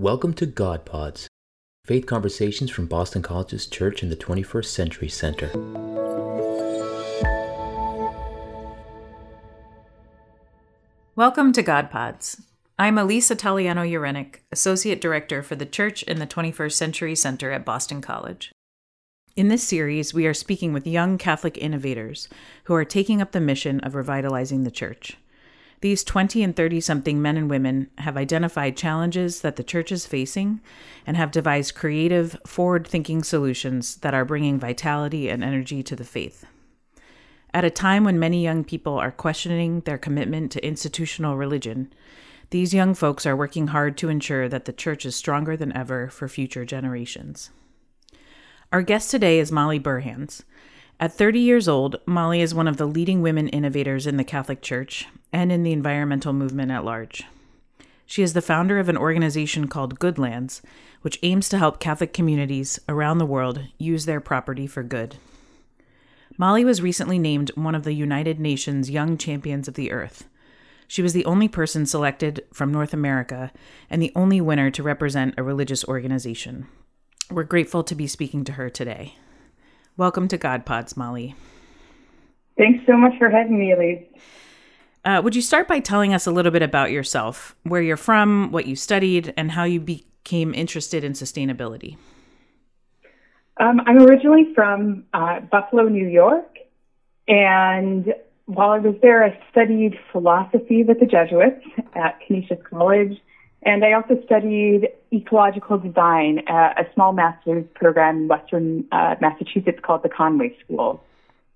Welcome to God Pods, faith conversations from Boston College's Church in the 21st Century Center. Welcome to God Pods. I'm Elise Italiano Ureneck, Associate Director for the Church in the 21st Century Center at Boston College. In this series, we are speaking with young Catholic innovators who are taking up the mission of revitalizing the church. These 20 and 30 something men and women have identified challenges that the church is facing and have devised creative, forward thinking solutions that are bringing vitality and energy to the faith. At a time when many young people are questioning their commitment to institutional religion, these young folks are working hard to ensure that the church is stronger than ever for future generations. Our guest today is Molly Burhans. At 30 years old, Molly is one of the leading women innovators in the Catholic Church and in the environmental movement at large. She is the founder of an organization called Goodlands, which aims to help Catholic communities around the world use their property for good. Molly was recently named one of the United Nations Young Champions of the Earth. She was the only person selected from North America and the only winner to represent a religious organization. We're grateful to be speaking to her today. Welcome to God Pods, Molly. Thanks so much for having me, Elise. Uh, would you start by telling us a little bit about yourself, where you're from, what you studied, and how you became interested in sustainability? Um, I'm originally from uh, Buffalo, New York, and while I was there, I studied philosophy with the Jesuits at Canisius College and I also studied ecological design at a small master's program in Western uh, Massachusetts called the Conway School.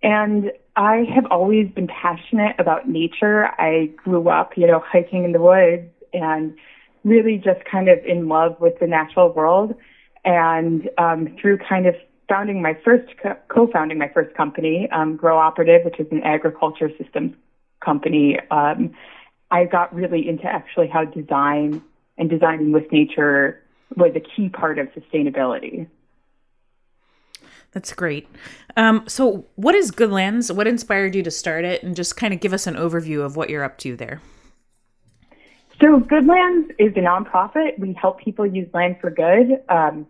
And I have always been passionate about nature. I grew up, you know, hiking in the woods and really just kind of in love with the natural world. And um, through kind of founding my first, co-founding my first company, um, Grow Operative, which is an agriculture systems company, um, I got really into actually how design and designing with nature was a key part of sustainability. That's great. Um, so, what is Goodlands? What inspired you to start it? And just kind of give us an overview of what you're up to there. So, Goodlands is a nonprofit. We help people use land for good. Um,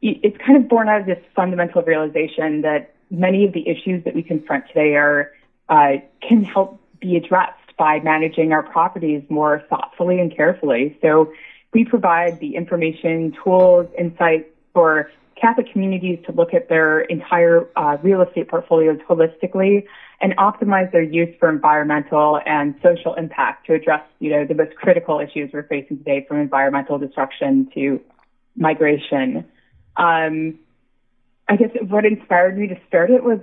it's kind of born out of this fundamental realization that many of the issues that we confront today are uh, can help be addressed by managing our properties more thoughtfully and carefully. So we provide the information, tools, insights for Catholic communities to look at their entire uh, real estate portfolios holistically and optimize their use for environmental and social impact to address, you know, the most critical issues we're facing today from environmental destruction to migration. Um, I guess what inspired me to start it was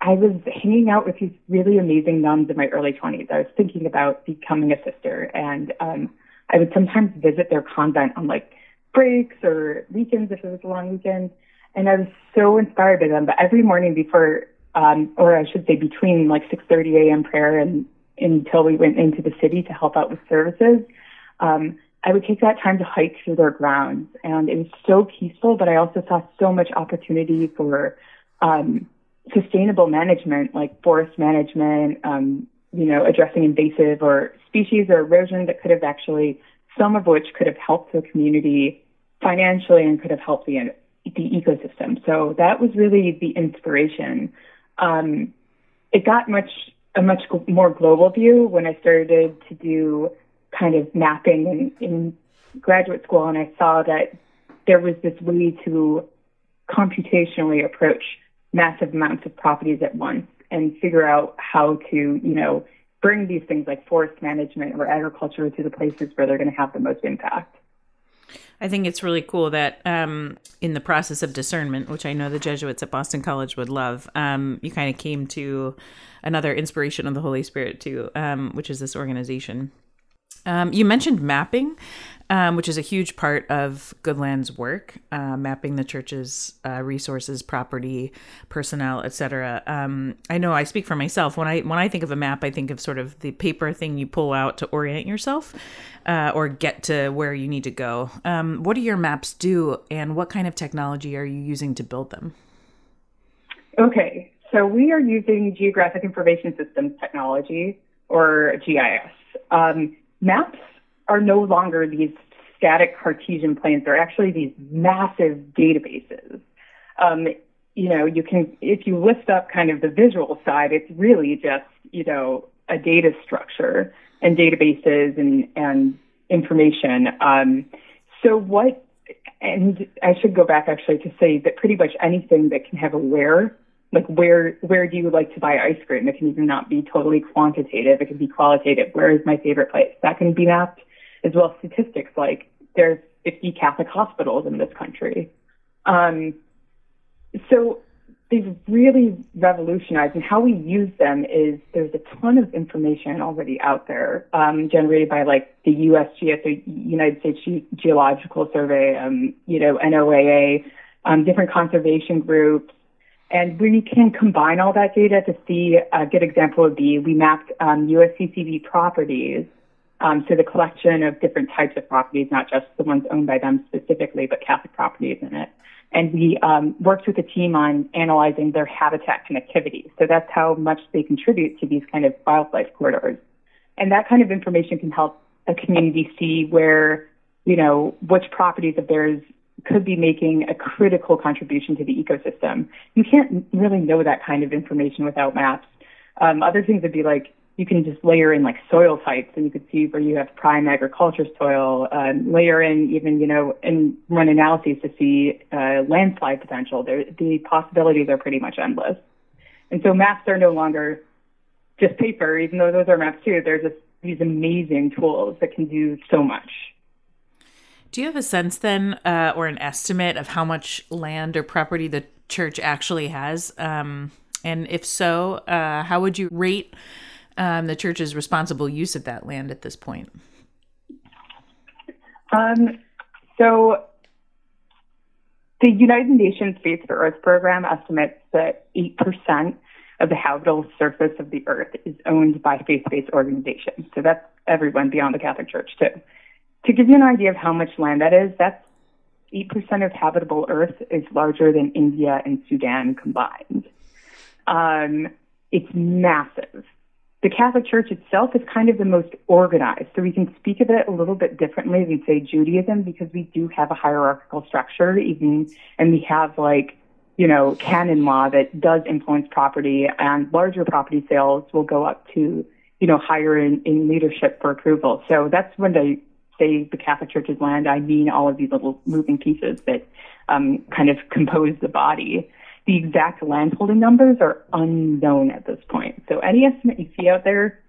I was hanging out with these really amazing nuns in my early 20s. I was thinking about becoming a sister, and um, I would sometimes visit their convent on like breaks or weekends if it was a long weekend. And I was so inspired by them. But every morning before, um, or I should say between like 6:30 a.m. prayer and until we went into the city to help out with services, um, I would take that time to hike through their grounds, and it was so peaceful. But I also saw so much opportunity for um, sustainable management, like forest management, um, you know, addressing invasive or species or erosion that could have actually, some of which could have helped the community financially and could have helped the the ecosystem. So that was really the inspiration. Um, it got much a much more global view when I started to do kind of mapping in, in graduate school, and I saw that there was this way to computationally approach massive amounts of properties at once and figure out how to, you know, bring these things like forest management or agriculture to the places where they're going to have the most impact. I think it's really cool that um, in the process of discernment, which I know the Jesuits at Boston College would love, um, you kind of came to another inspiration of the Holy Spirit too, um, which is this organization. Um, you mentioned mapping, um, which is a huge part of Goodland's work, uh, mapping the church's uh, resources, property, personnel, etc. Um, I know I speak for myself. When I when I think of a map, I think of sort of the paper thing you pull out to orient yourself uh, or get to where you need to go. Um, what do your maps do, and what kind of technology are you using to build them? Okay, so we are using Geographic Information Systems technology, or GIS. Um, maps are no longer these static Cartesian planes. They're actually these massive databases. Um, you know, you can, if you lift up kind of the visual side, it's really just, you know, a data structure and databases and, and information. Um, so what, and I should go back actually to say that pretty much anything that can have a where, like where, where do you like to buy ice cream? It can even not be totally quantitative. It can be qualitative. Where is my favorite place? That can be mapped as well statistics like there's 50 Catholic hospitals in this country. Um, so they've really revolutionized and how we use them is there's a ton of information already out there um, generated by like the USGS, the United States Ge- Geological Survey, um, you know, NOAA, um, different conservation groups. And we can combine all that data to see a good example would be we mapped um, USCCB properties. Um, so the collection of different types of properties, not just the ones owned by them specifically, but Catholic properties in it and we um, worked with a team on analyzing their habitat connectivity. So that's how much they contribute to these kind of wildlife corridors. And that kind of information can help a community see where, you know, which properties of theirs could be making a critical contribution to the ecosystem. You can't really know that kind of information without maps. Um, other things would be like, you can just layer in like soil types and you could see where you have prime agriculture soil, um, layer in even, you know, and run analyses to see uh, landslide potential. The possibilities are pretty much endless. And so maps are no longer just paper, even though those are maps too. There's just these amazing tools that can do so much. Do you have a sense then, uh, or an estimate of how much land or property the church actually has? Um, and if so, uh, how would you rate um, the church's responsible use of that land at this point? Um, so, the United Nations Faith for Earth program estimates that 8% of the habitable surface of the earth is owned by faith based organizations. So, that's everyone beyond the Catholic Church, too. To give you an idea of how much land that is, that's 8% of habitable earth is larger than India and Sudan combined. Um, it's massive the Catholic Church itself is kind of the most organized. So we can speak of it a little bit differently than say Judaism because we do have a hierarchical structure even, and we have like, you know, canon law that does influence property and larger property sales will go up to, you know, higher in, in leadership for approval. So that's when they say the Catholic Church's land, I mean all of these little moving pieces that um, kind of compose the body the exact landholding numbers are unknown at this point. So any estimate you see out there,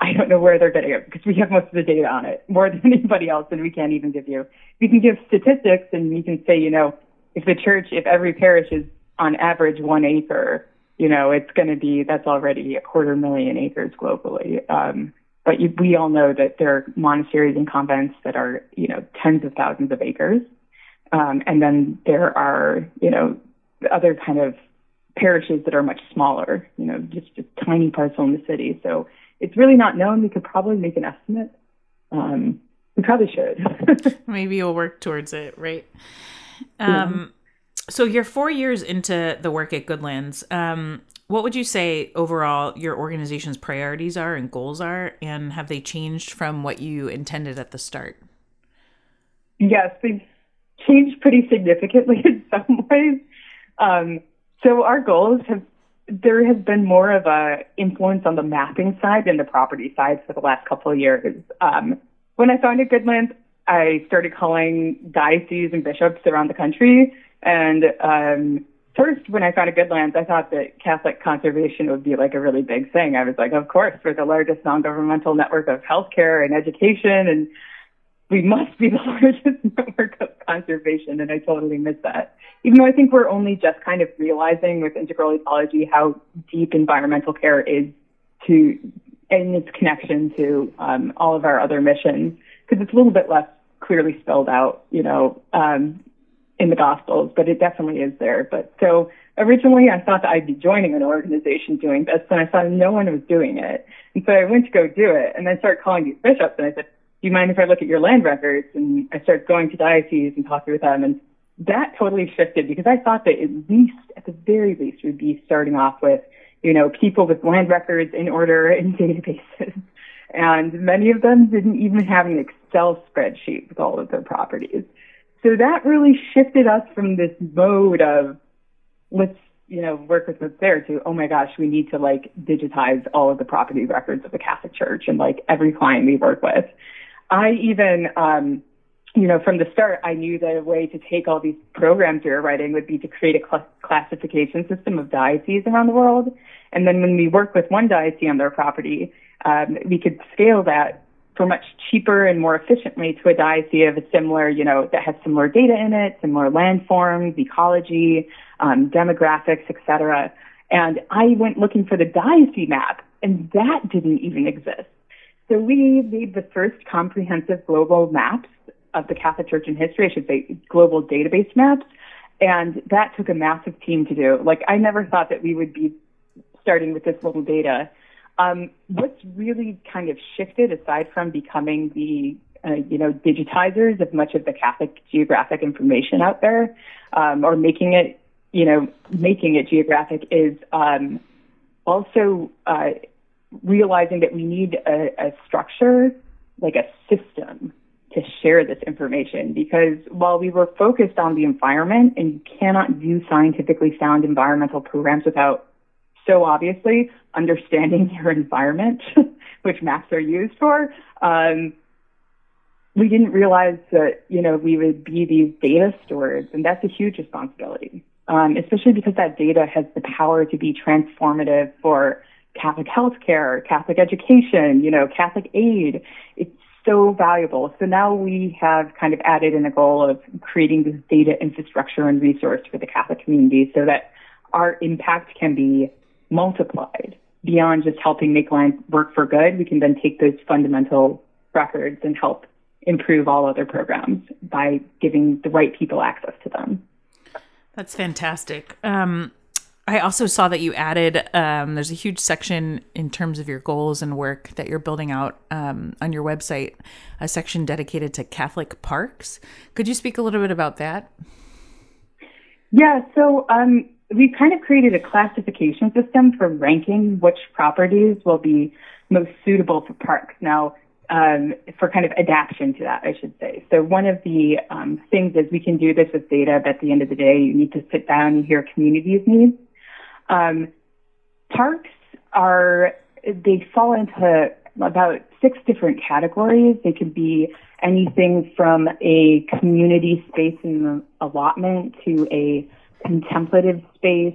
I don't know where they're getting it because we have most of the data on it more than anybody else, and we can't even give you. We can give statistics, and we can say, you know, if the church, if every parish is on average one acre, you know, it's going to be that's already a quarter million acres globally. Um, but you, we all know that there are monasteries and convents that are, you know, tens of thousands of acres. Um, and then there are, you know, other kind of parishes that are much smaller, you know, just a tiny parcel in the city. So it's really not known. We could probably make an estimate. Um, we probably should. Maybe you'll work towards it, right? Um, yeah. So you're four years into the work at Goodlands. Um, what would you say overall your organization's priorities are and goals are, and have they changed from what you intended at the start? Yes, they've changed pretty significantly in some ways. Um, so our goals have there has been more of a influence on the mapping side than the property side for the last couple of years. Um, when I founded Goodlands, I started calling dioceses and bishops around the country. And um, first, when I founded Goodlands, I thought that Catholic conservation would be like a really big thing. I was like, of course, we're the largest non-governmental network of healthcare and education, and we must be the largest network of conservation, and I totally miss that. Even though I think we're only just kind of realizing with integral ecology how deep environmental care is to and its connection to um, all of our other missions, because it's a little bit less clearly spelled out, you know, um, in the Gospels, but it definitely is there. But so originally I thought that I'd be joining an organization doing this, and I saw no one was doing it. And so I went to go do it, and I started calling these bishops, and I said, do you mind if I look at your land records? And I started going to dioceses and talking with them. And that totally shifted because I thought that at least, at the very least, we'd be starting off with, you know, people with land records in order in databases. And many of them didn't even have an Excel spreadsheet with all of their properties. So that really shifted us from this mode of let's, you know, work with what's there to, oh my gosh, we need to like digitize all of the property records of the Catholic Church and like every client we work with. I even, um, you know, from the start, I knew that a way to take all these programs we were writing would be to create a cl- classification system of dioceses around the world. And then when we work with one diocese on their property, um, we could scale that for much cheaper and more efficiently to a diocese of a similar, you know, that has similar data in it, similar landforms, ecology, um, demographics, etc. And I went looking for the diocese map, and that didn't even exist. So we made the first comprehensive global maps of the Catholic Church in history, I should say global database maps. And that took a massive team to do. Like I never thought that we would be starting with this little data. Um, what's really kind of shifted aside from becoming the uh, you know digitizers of much of the Catholic geographic information out there, um, or making it you know making it geographic is um, also uh, realizing that we need a, a structure like a system to share this information. Because while we were focused on the environment and you cannot do scientifically sound environmental programs without so obviously understanding your environment, which maps are used for, um, we didn't realize that, you know, we would be these data stewards and that's a huge responsibility. Um, especially because that data has the power to be transformative for Catholic healthcare, Catholic education, you know, Catholic aid. It's so valuable. So now we have kind of added in a goal of creating this data infrastructure and resource for the Catholic community so that our impact can be multiplied beyond just helping make land work for good. We can then take those fundamental records and help improve all other programs by giving the right people access to them. That's fantastic. Um, I also saw that you added, um, there's a huge section in terms of your goals and work that you're building out um, on your website, a section dedicated to Catholic parks. Could you speak a little bit about that? Yeah, so um, we kind of created a classification system for ranking which properties will be most suitable for parks. Now, um, for kind of adaptation to that, I should say. So one of the um, things is we can do this with data, but at the end of the day, you need to sit down and hear communities' needs. Um, parks are, they fall into about six different categories. They could be anything from a community space and allotment to a contemplative space.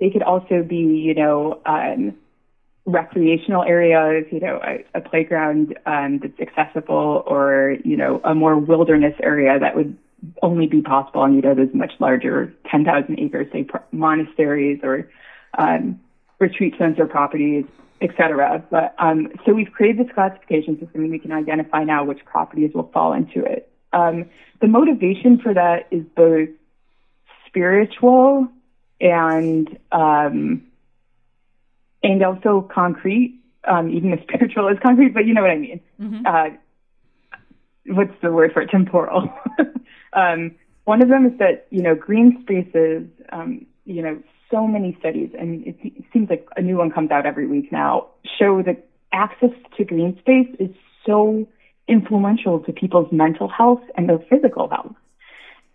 They could also be, you know, um, recreational areas, you know, a, a playground um, that's accessible, or you know, a more wilderness area that would only be possible on you know those much larger 10,000 acres, say monasteries or um, retreat center properties, etc. But um, so we've created this classification system, and we can identify now which properties will fall into it. Um, the motivation for that is both spiritual and um, and also concrete. Um, even if spiritual is concrete, but you know what I mean. Mm-hmm. Uh, what's the word for it? Temporal. um, one of them is that you know green spaces. Um, you know, so many studies, and it, it seems like a new one comes out every week now, show that access to green space is so influential to people's mental health and their physical health.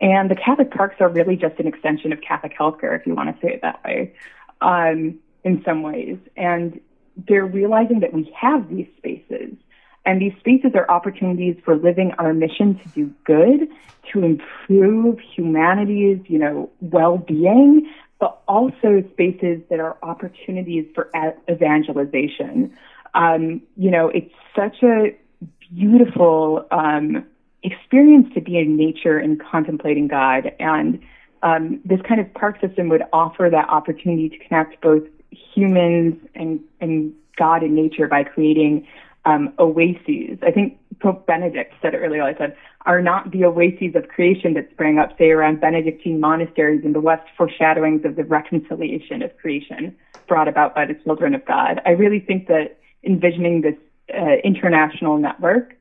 And the Catholic parks are really just an extension of Catholic healthcare, if you want to say it that way, um, in some ways. And they're realizing that we have these spaces. And these spaces are opportunities for living our mission to do good, to improve humanity's, you know, well-being, but also spaces that are opportunities for evangelization. Um, you know, it's such a beautiful um, experience to be in nature and contemplating God. And um, this kind of park system would offer that opportunity to connect both humans and, and God and nature by creating um, oases. I think Pope Benedict said it earlier. I said, are not the oases of creation that sprang up, say, around Benedictine monasteries in the West, foreshadowings of the reconciliation of creation brought about by the children of God. I really think that envisioning this uh, international network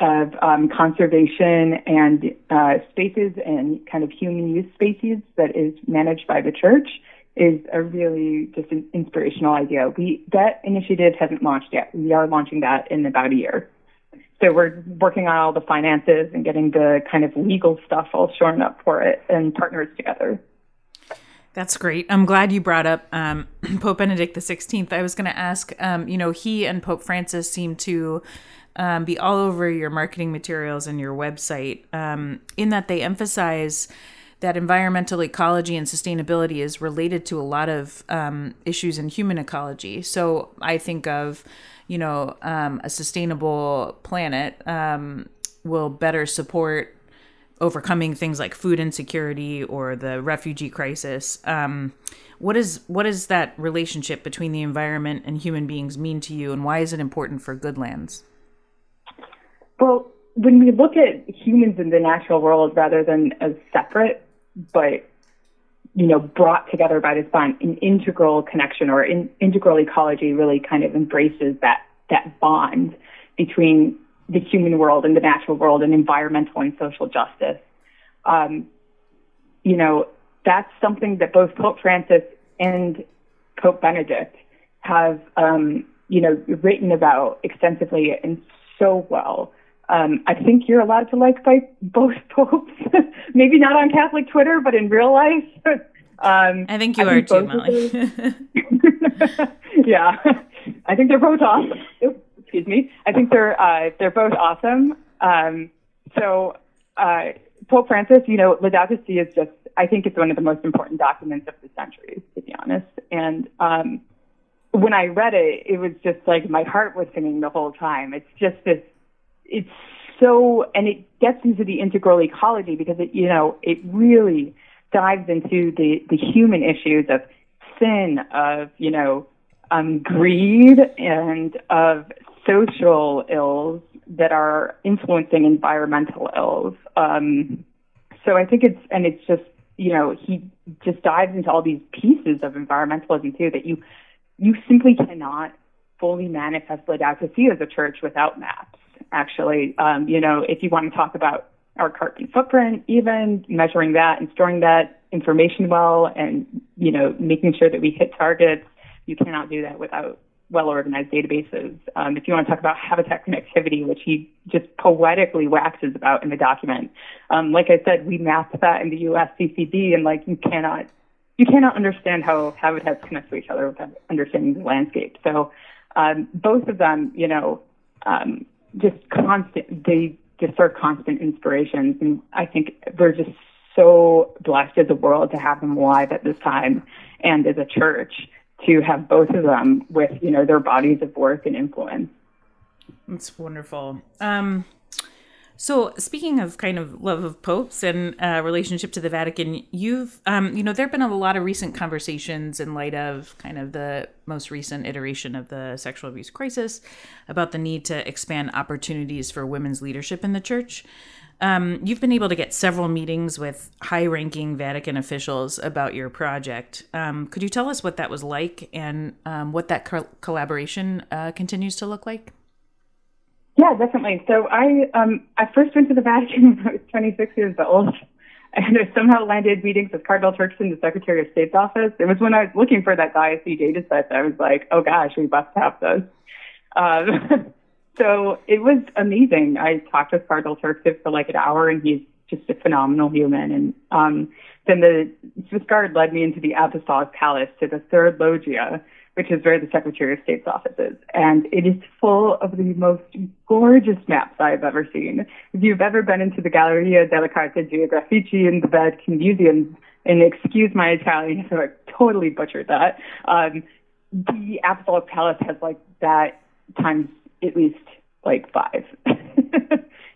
of um, conservation and uh, spaces and kind of human use spaces that is managed by the church is a really just an inspirational idea. We that initiative hasn't launched yet. We are launching that in about a year. So we're working on all the finances and getting the kind of legal stuff all shorn up for it and partners together. That's great. I'm glad you brought up um, Pope Benedict XVI. I was going to ask, um, you know, he and Pope Francis seem to um, be all over your marketing materials and your website um, in that they emphasize that environmental ecology and sustainability is related to a lot of um, issues in human ecology. So I think of, you know, um, a sustainable planet will better support overcoming things like food insecurity or the refugee crisis. Um, what is what is that relationship between the environment and human beings mean to you, and why is it important for Goodlands? Well, when we look at humans in the natural world rather than as separate, but you know, brought together by this bond, an integral connection or in, integral ecology really kind of embraces that that bond between the human world and the natural world and environmental and social justice. Um, you know, that's something that both Pope Francis and Pope Benedict have, um, you know, written about extensively and so well. Um, I think you're allowed to like by both popes, maybe not on Catholic Twitter, but in real life. um, I think you I are too, Molly. yeah, I think they're both awesome excuse me. I think they're uh, they're both awesome. Um, so uh, Pope Francis, you know, Laudato Si is just I think it's one of the most important documents of the century, to be honest. And um, when I read it, it was just like my heart was singing the whole time. It's just this. It's so, and it gets into the integral ecology because it, you know, it really dives into the the human issues of sin, of you know, um, greed, and of social ills that are influencing environmental ills. Um, so I think it's, and it's just, you know, he just dives into all these pieces of environmentalism too that you, you simply cannot fully manifest Laudato Si as a church without maps. Actually, um, you know, if you want to talk about our carbon footprint, even measuring that and storing that information well, and you know, making sure that we hit targets, you cannot do that without well organized databases. Um, if you want to talk about habitat connectivity, which he just poetically waxes about in the document, um, like I said, we mapped that in the USCCB, and like you cannot you cannot understand how habitats connect to each other without understanding the landscape. So um, both of them, you know, um, just constant they just are constant inspirations, and I think we're just so blessed as a world to have them alive at this time, and as a church to have both of them with you know their bodies of work and influence. It's wonderful. Um, so, speaking of kind of love of popes and uh, relationship to the Vatican, you've, um, you know, there have been a lot of recent conversations in light of kind of the most recent iteration of the sexual abuse crisis about the need to expand opportunities for women's leadership in the church. Um, you've been able to get several meetings with high ranking Vatican officials about your project. Um, could you tell us what that was like and um, what that co- collaboration uh, continues to look like? Yeah, definitely. So I um, I first went to the Vatican when I was 26 years old, and I somehow landed meetings with Cardinal Turkson, the Secretary of State's office. It was when I was looking for that diocese data set that I was like, oh gosh, we must have this. Um, So it was amazing. I talked with Cardinal Turkson for like an hour, and he's just a phenomenal human. And um, then the Swiss Guard led me into the Apostolic Palace to the third loggia, which is where the Secretary of State's office is. And it is full of the most gorgeous maps I've ever seen. If you've ever been into the Galleria della Carta Geografiche in the Vatican Museum, and excuse my Italian if I totally butchered that, um, the Apostolic Palace has like that times at least like five.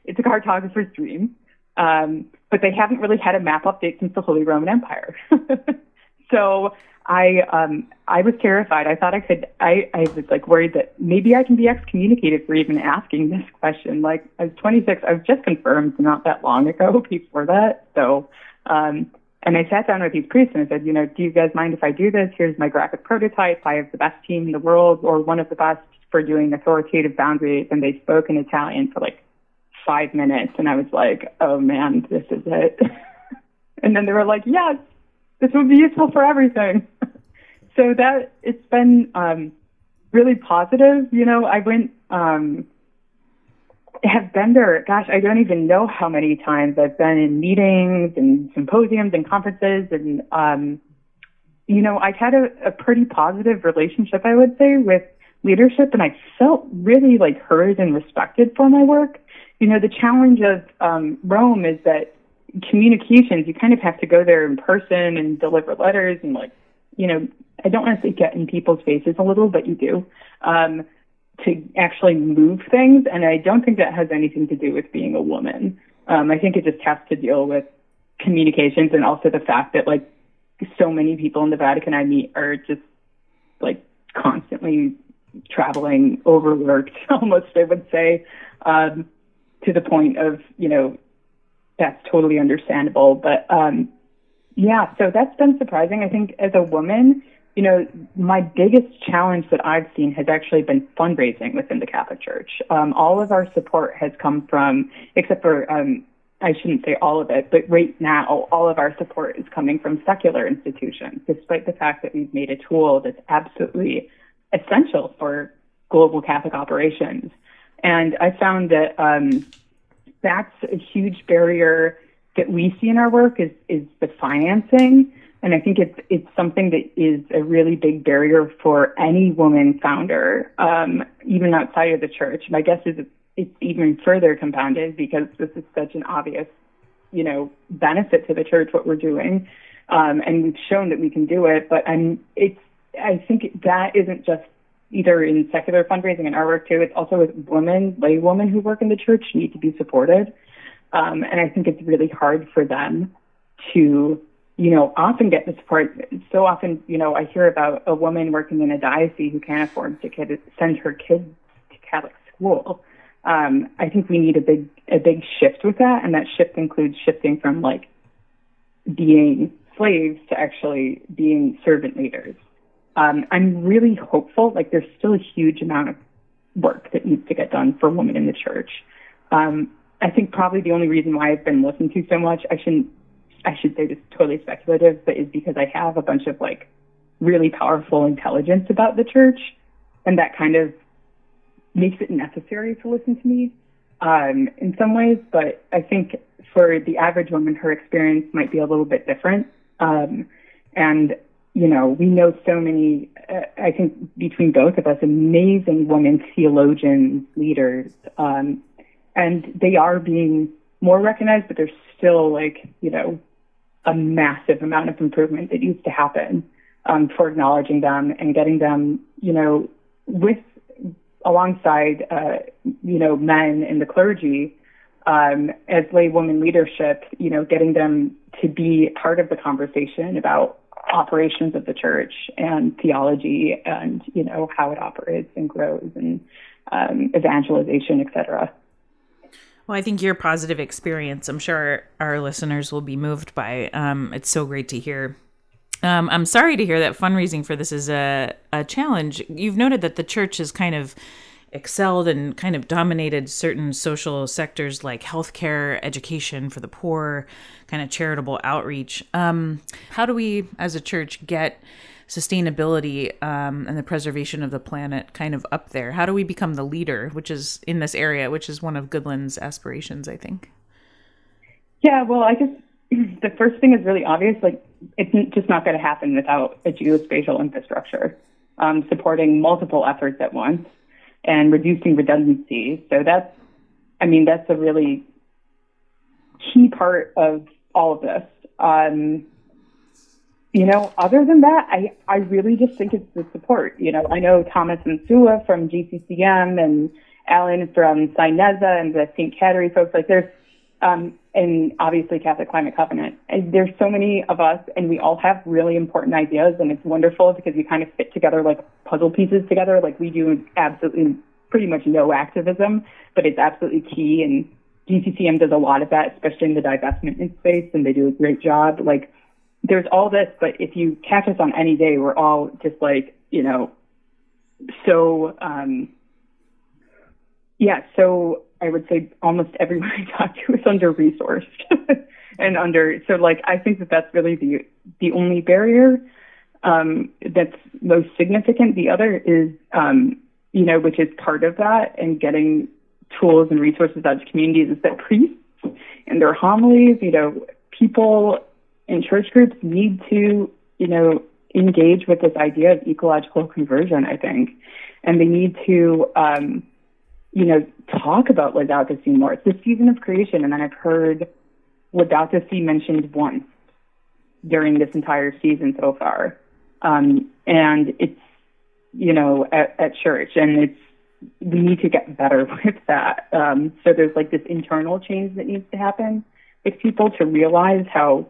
it's a cartographer's dream. Um, but they haven't really had a map update since the Holy Roman Empire. so I um, I was terrified. I thought I could. I, I was like worried that maybe I can be excommunicated for even asking this question. Like I was 26. I was just confirmed not that long ago. Before that, so um, and I sat down with these priests and I said, you know, do you guys mind if I do this? Here's my graphic prototype. I have the best team in the world, or one of the best for doing authoritative boundaries and they spoke in Italian for like five minutes and I was like, oh man, this is it. and then they were like, yes, this would be useful for everything. So that it's been um, really positive. You know, I went, um, have been there. Gosh, I don't even know how many times I've been in meetings and symposiums and conferences, and um, you know, I've had a, a pretty positive relationship, I would say, with leadership, and I felt really like heard and respected for my work. You know, the challenge of um, Rome is that communications, you kind of have to go there in person and deliver letters and like, you know, I don't want to say get in people's faces a little, but you do, um, to actually move things. And I don't think that has anything to do with being a woman. Um, I think it just has to deal with communications and also the fact that like so many people in the Vatican I meet are just like constantly traveling, overworked, almost I would say, um, to the point of you know that's totally understandable. But um, yeah, so that's been surprising. I think as a woman, you know, my biggest challenge that I've seen has actually been fundraising within the Catholic Church. Um, all of our support has come from, except for, um, I shouldn't say all of it, but right now, all of our support is coming from secular institutions, despite the fact that we've made a tool that's absolutely essential for global Catholic operations. And I found that um, that's a huge barrier that we see in our work is is the financing. And I think it's it's something that is a really big barrier for any woman founder, um, even outside of the church. My guess is it's even further compounded because this is such an obvious, you know, benefit to the church what we're doing, um, and we've shown that we can do it. But I'm it's I think that isn't just either in secular fundraising and our work too. It's also with women, lay women who work in the church need to be supported. Um, and I think it's really hard for them to, you know, often get the support. So often, you know, I hear about a woman working in a diocese who can't afford to kid, send her kids to Catholic school. Um, I think we need a big, a big shift with that. And that shift includes shifting from like being slaves to actually being servant leaders um, I'm really hopeful. Like there's still a huge amount of work that needs to get done for women in the church. Um, I think probably the only reason why I've been listened to so much, I shouldn't, I should say this is totally speculative, but is because I have a bunch of like really powerful intelligence about the church, and that kind of makes it necessary to listen to me um, in some ways. But I think for the average woman, her experience might be a little bit different. Um, and you know, we know so many, uh, I think between both of us, amazing women theologians, leaders, um, and they are being more recognized, but there's still like, you know, a massive amount of improvement that needs to happen um, for acknowledging them and getting them, you know, with alongside, uh, you know, men in the clergy um, as lay woman leadership, you know, getting them to be part of the conversation about operations of the church and theology and you know how it operates and grows and um, evangelization, etc. Well, I think your positive experience, I'm sure our listeners will be moved by. Um, it's so great to hear. Um, I'm sorry to hear that fundraising for this is a, a challenge. You've noted that the church is kind of excelled and kind of dominated certain social sectors like healthcare, education for the poor, kind of charitable outreach. Um, how do we, as a church, get sustainability um, and the preservation of the planet kind of up there? How do we become the leader, which is in this area, which is one of Goodland's aspirations, I think? Yeah, well, I guess the first thing is really obvious. Like, it's just not going to happen without a geospatial infrastructure um, supporting multiple efforts at once and reducing redundancy. So that's, I mean, that's a really key part of all of this. Um, you know, other than that, I, I really just think it's the support. You know, I know Tomás Insua from GCCM and Alan from SciNESA and the St. Kateri folks. Like, there's um, and obviously Catholic Climate Covenant. And there's so many of us, and we all have really important ideas, and it's wonderful because we kind of fit together like puzzle pieces together. Like we do absolutely pretty much no activism, but it's absolutely key. And GCCM does a lot of that, especially in the divestment space, and they do a great job. Like there's all this, but if you catch us on any day, we're all just like, you know, so, um, yeah, so I would say almost everyone I talk to is under resourced and under so like I think that that's really the the only barrier. um, that's most significant. The other is, um, you know, which is part of that and getting tools and resources out to communities is that priests and their homilies, you know, people in church groups need to, you know, engage with this idea of ecological conversion, I think. And they need to, um, you know, talk about Laudato Si more. It's the season of creation, and then I've heard Laudato Si mentioned once during this entire season so far. Um, and it's, you know, at, at church, and it's, we need to get better with that. Um, so there's like this internal change that needs to happen with people to realize how,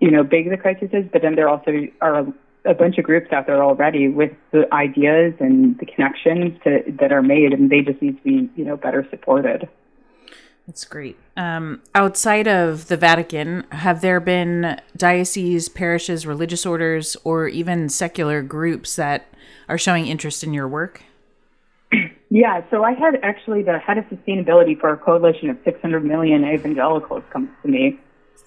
you know, big the crisis is, but then there also are a bunch of groups out there already with the ideas and the connections to, that are made, and they just need to be, you know, better supported. That's great. Um, outside of the Vatican, have there been dioceses, parishes, religious orders, or even secular groups that are showing interest in your work? Yeah, so I had actually the head of sustainability for a coalition of 600 million evangelicals come to me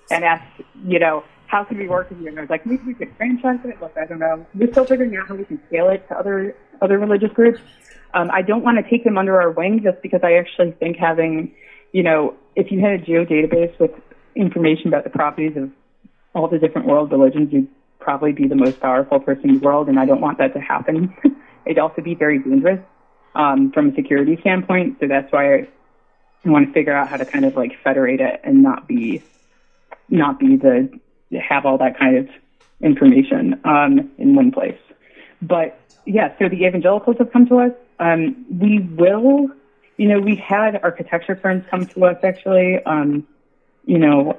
and asked, you know, how can we work with you? And I was like, maybe we could franchise it. Look, I don't know. We're still figuring out how we can scale it to other other religious groups. Um, I don't want to take them under our wing just because I actually think having, you know, if you had a geo database with information about the properties of all the different world religions, you'd probably be the most powerful person in the world, and I don't want that to happen. It'd also be very dangerous um, from a security standpoint. So that's why I want to figure out how to kind of like federate it and not be not be the have all that kind of information um, in one place. But yeah, so the evangelicals have come to us. Um, we will, you know, we had architecture firms come to us actually. Um, you know,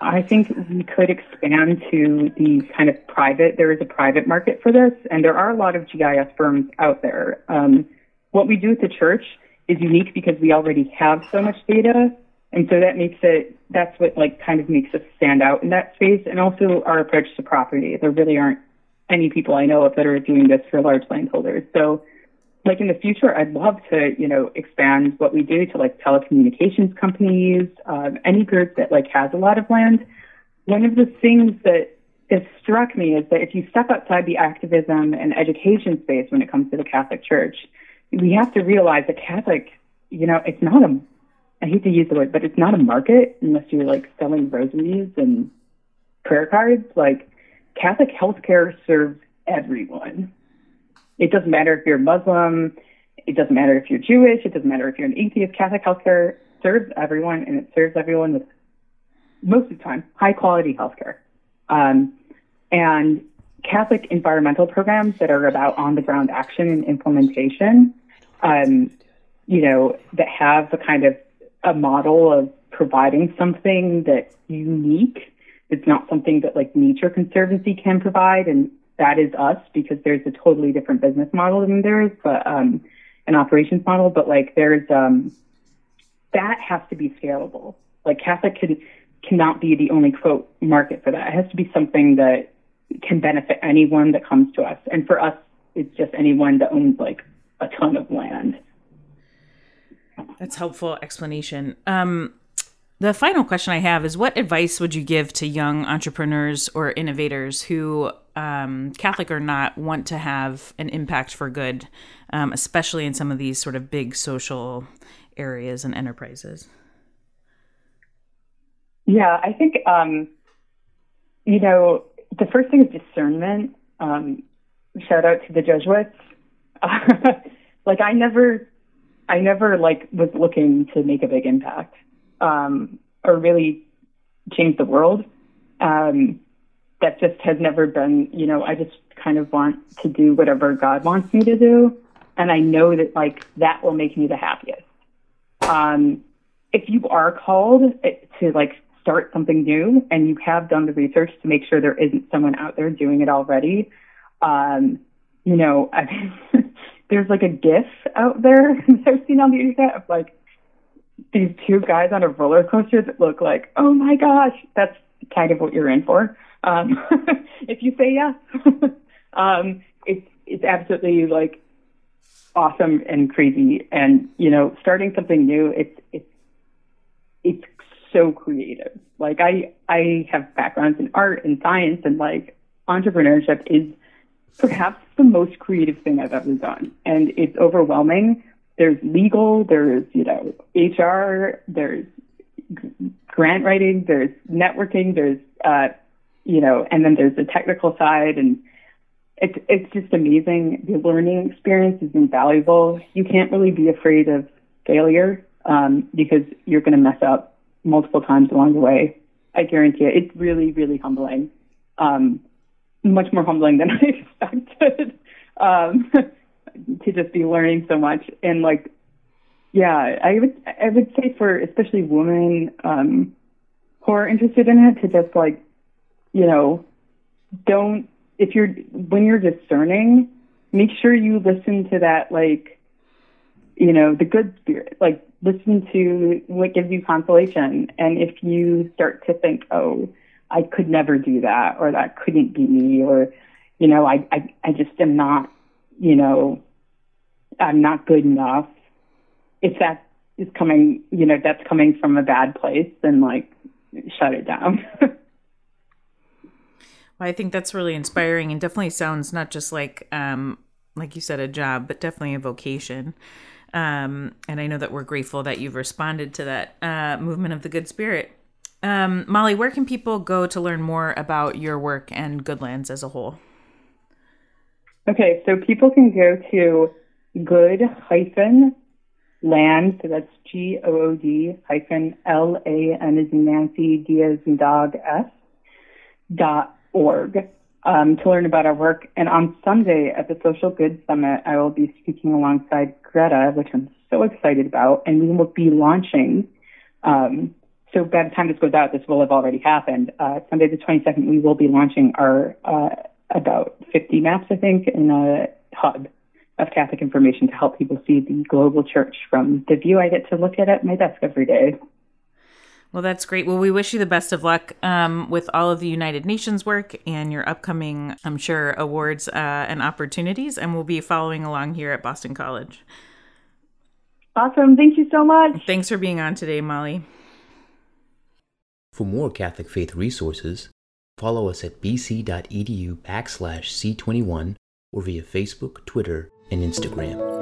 I think we could expand to the kind of private. There is a private market for this, and there are a lot of GIS firms out there. Um, what we do at the church is unique because we already have so much data. And so that makes it, that's what like kind of makes us stand out in that space. And also our approach to property. There really aren't any people I know of that are doing this for large landholders. So like in the future, I'd love to, you know, expand what we do to like telecommunications companies, um, any group that like has a lot of land. One of the things that has struck me is that if you step outside the activism and education space when it comes to the Catholic Church, we have to realize that Catholic, you know, it's not a, I hate to use the word, but it's not a market unless you're like selling rosaries and prayer cards. Like Catholic healthcare serves everyone. It doesn't matter if you're Muslim. It doesn't matter if you're Jewish. It doesn't matter if you're an atheist. Catholic healthcare serves everyone, and it serves everyone with most of the time high quality healthcare. Um, and Catholic environmental programs that are about on the ground action and implementation um, you know, that have the kind of a model of providing something that's unique. It's not something that like Nature Conservancy can provide, and that is us because there's a totally different business model than theirs, but um, an operations model. But like there's um, that has to be scalable. Like Catholic can cannot be the only quote market for that. It has to be something that can benefit anyone that comes to us, and for us, it's just anyone that owns like a ton of land. That's helpful explanation. Um, the final question I have is what advice would you give to young entrepreneurs or innovators who, um, Catholic or not, want to have an impact for good, um, especially in some of these sort of big social areas and enterprises? Yeah, I think, um, you know, the first thing is discernment. Um, shout out to the Jesuits. like I never, I never like was looking to make a big impact um, or really change the world. Um, that just has never been, you know, I just kind of want to do whatever God wants me to do. And I know that like that will make me the happiest. Um, if you are called to like start something new and you have done the research to make sure there isn't someone out there doing it already, um, you know, I mean, there's like a GIF out there that I've seen on the internet of like these two guys on a roller coaster that look like, oh my gosh, that's kind of what you're in for. Um, if you say yes, um, it's it's absolutely like awesome and crazy. And you know, starting something new, it's it's it's so creative. Like I I have backgrounds in art and science and like entrepreneurship is perhaps the most creative thing I've ever done. And it's overwhelming. There's legal, there's, you know, HR, there's grant writing, there's networking, there's, uh, you know, and then there's the technical side and it's, it's just amazing. The learning experience is invaluable. You can't really be afraid of failure um, because you're going to mess up multiple times along the way. I guarantee it. It's really, really humbling. Um, much more humbling than I expected um, to just be learning so much. And like, yeah, I would I would say for especially women um, who are interested in it to just like, you know, don't if you're when you're discerning, make sure you listen to that like, you know, the good spirit. Like listen to what gives you consolation. And if you start to think, oh, I could never do that, or that couldn't be me, or, you know, I, I, I just am not, you know, I'm not good enough. If that is coming, you know, that's coming from a bad place, then like shut it down. well, I think that's really inspiring and definitely sounds not just like, um, like you said, a job, but definitely a vocation. Um, and I know that we're grateful that you've responded to that uh, movement of the good spirit. Um, Molly, where can people go to learn more about your work and Goodlands as a whole? Okay, so people can go to good hyphen land, so that's G O O D hyphen L A N in Nancy, D as in dog S dot org um, to learn about our work. And on Sunday at the Social Good Summit, I will be speaking alongside Greta, which I'm so excited about, and we will be launching. Um, so by the time this goes out, this will have already happened. Uh, Sunday the 22nd, we will be launching our uh, about 50 maps, I think, in a hub of Catholic information to help people see the global church from the view I get to look at at my desk every day. Well, that's great. Well, we wish you the best of luck um, with all of the United Nations work and your upcoming, I'm sure, awards uh, and opportunities. And we'll be following along here at Boston College. Awesome. Thank you so much. Thanks for being on today, Molly. For more Catholic faith resources, follow us at bc.edu backslash C21 or via Facebook, Twitter, and Instagram.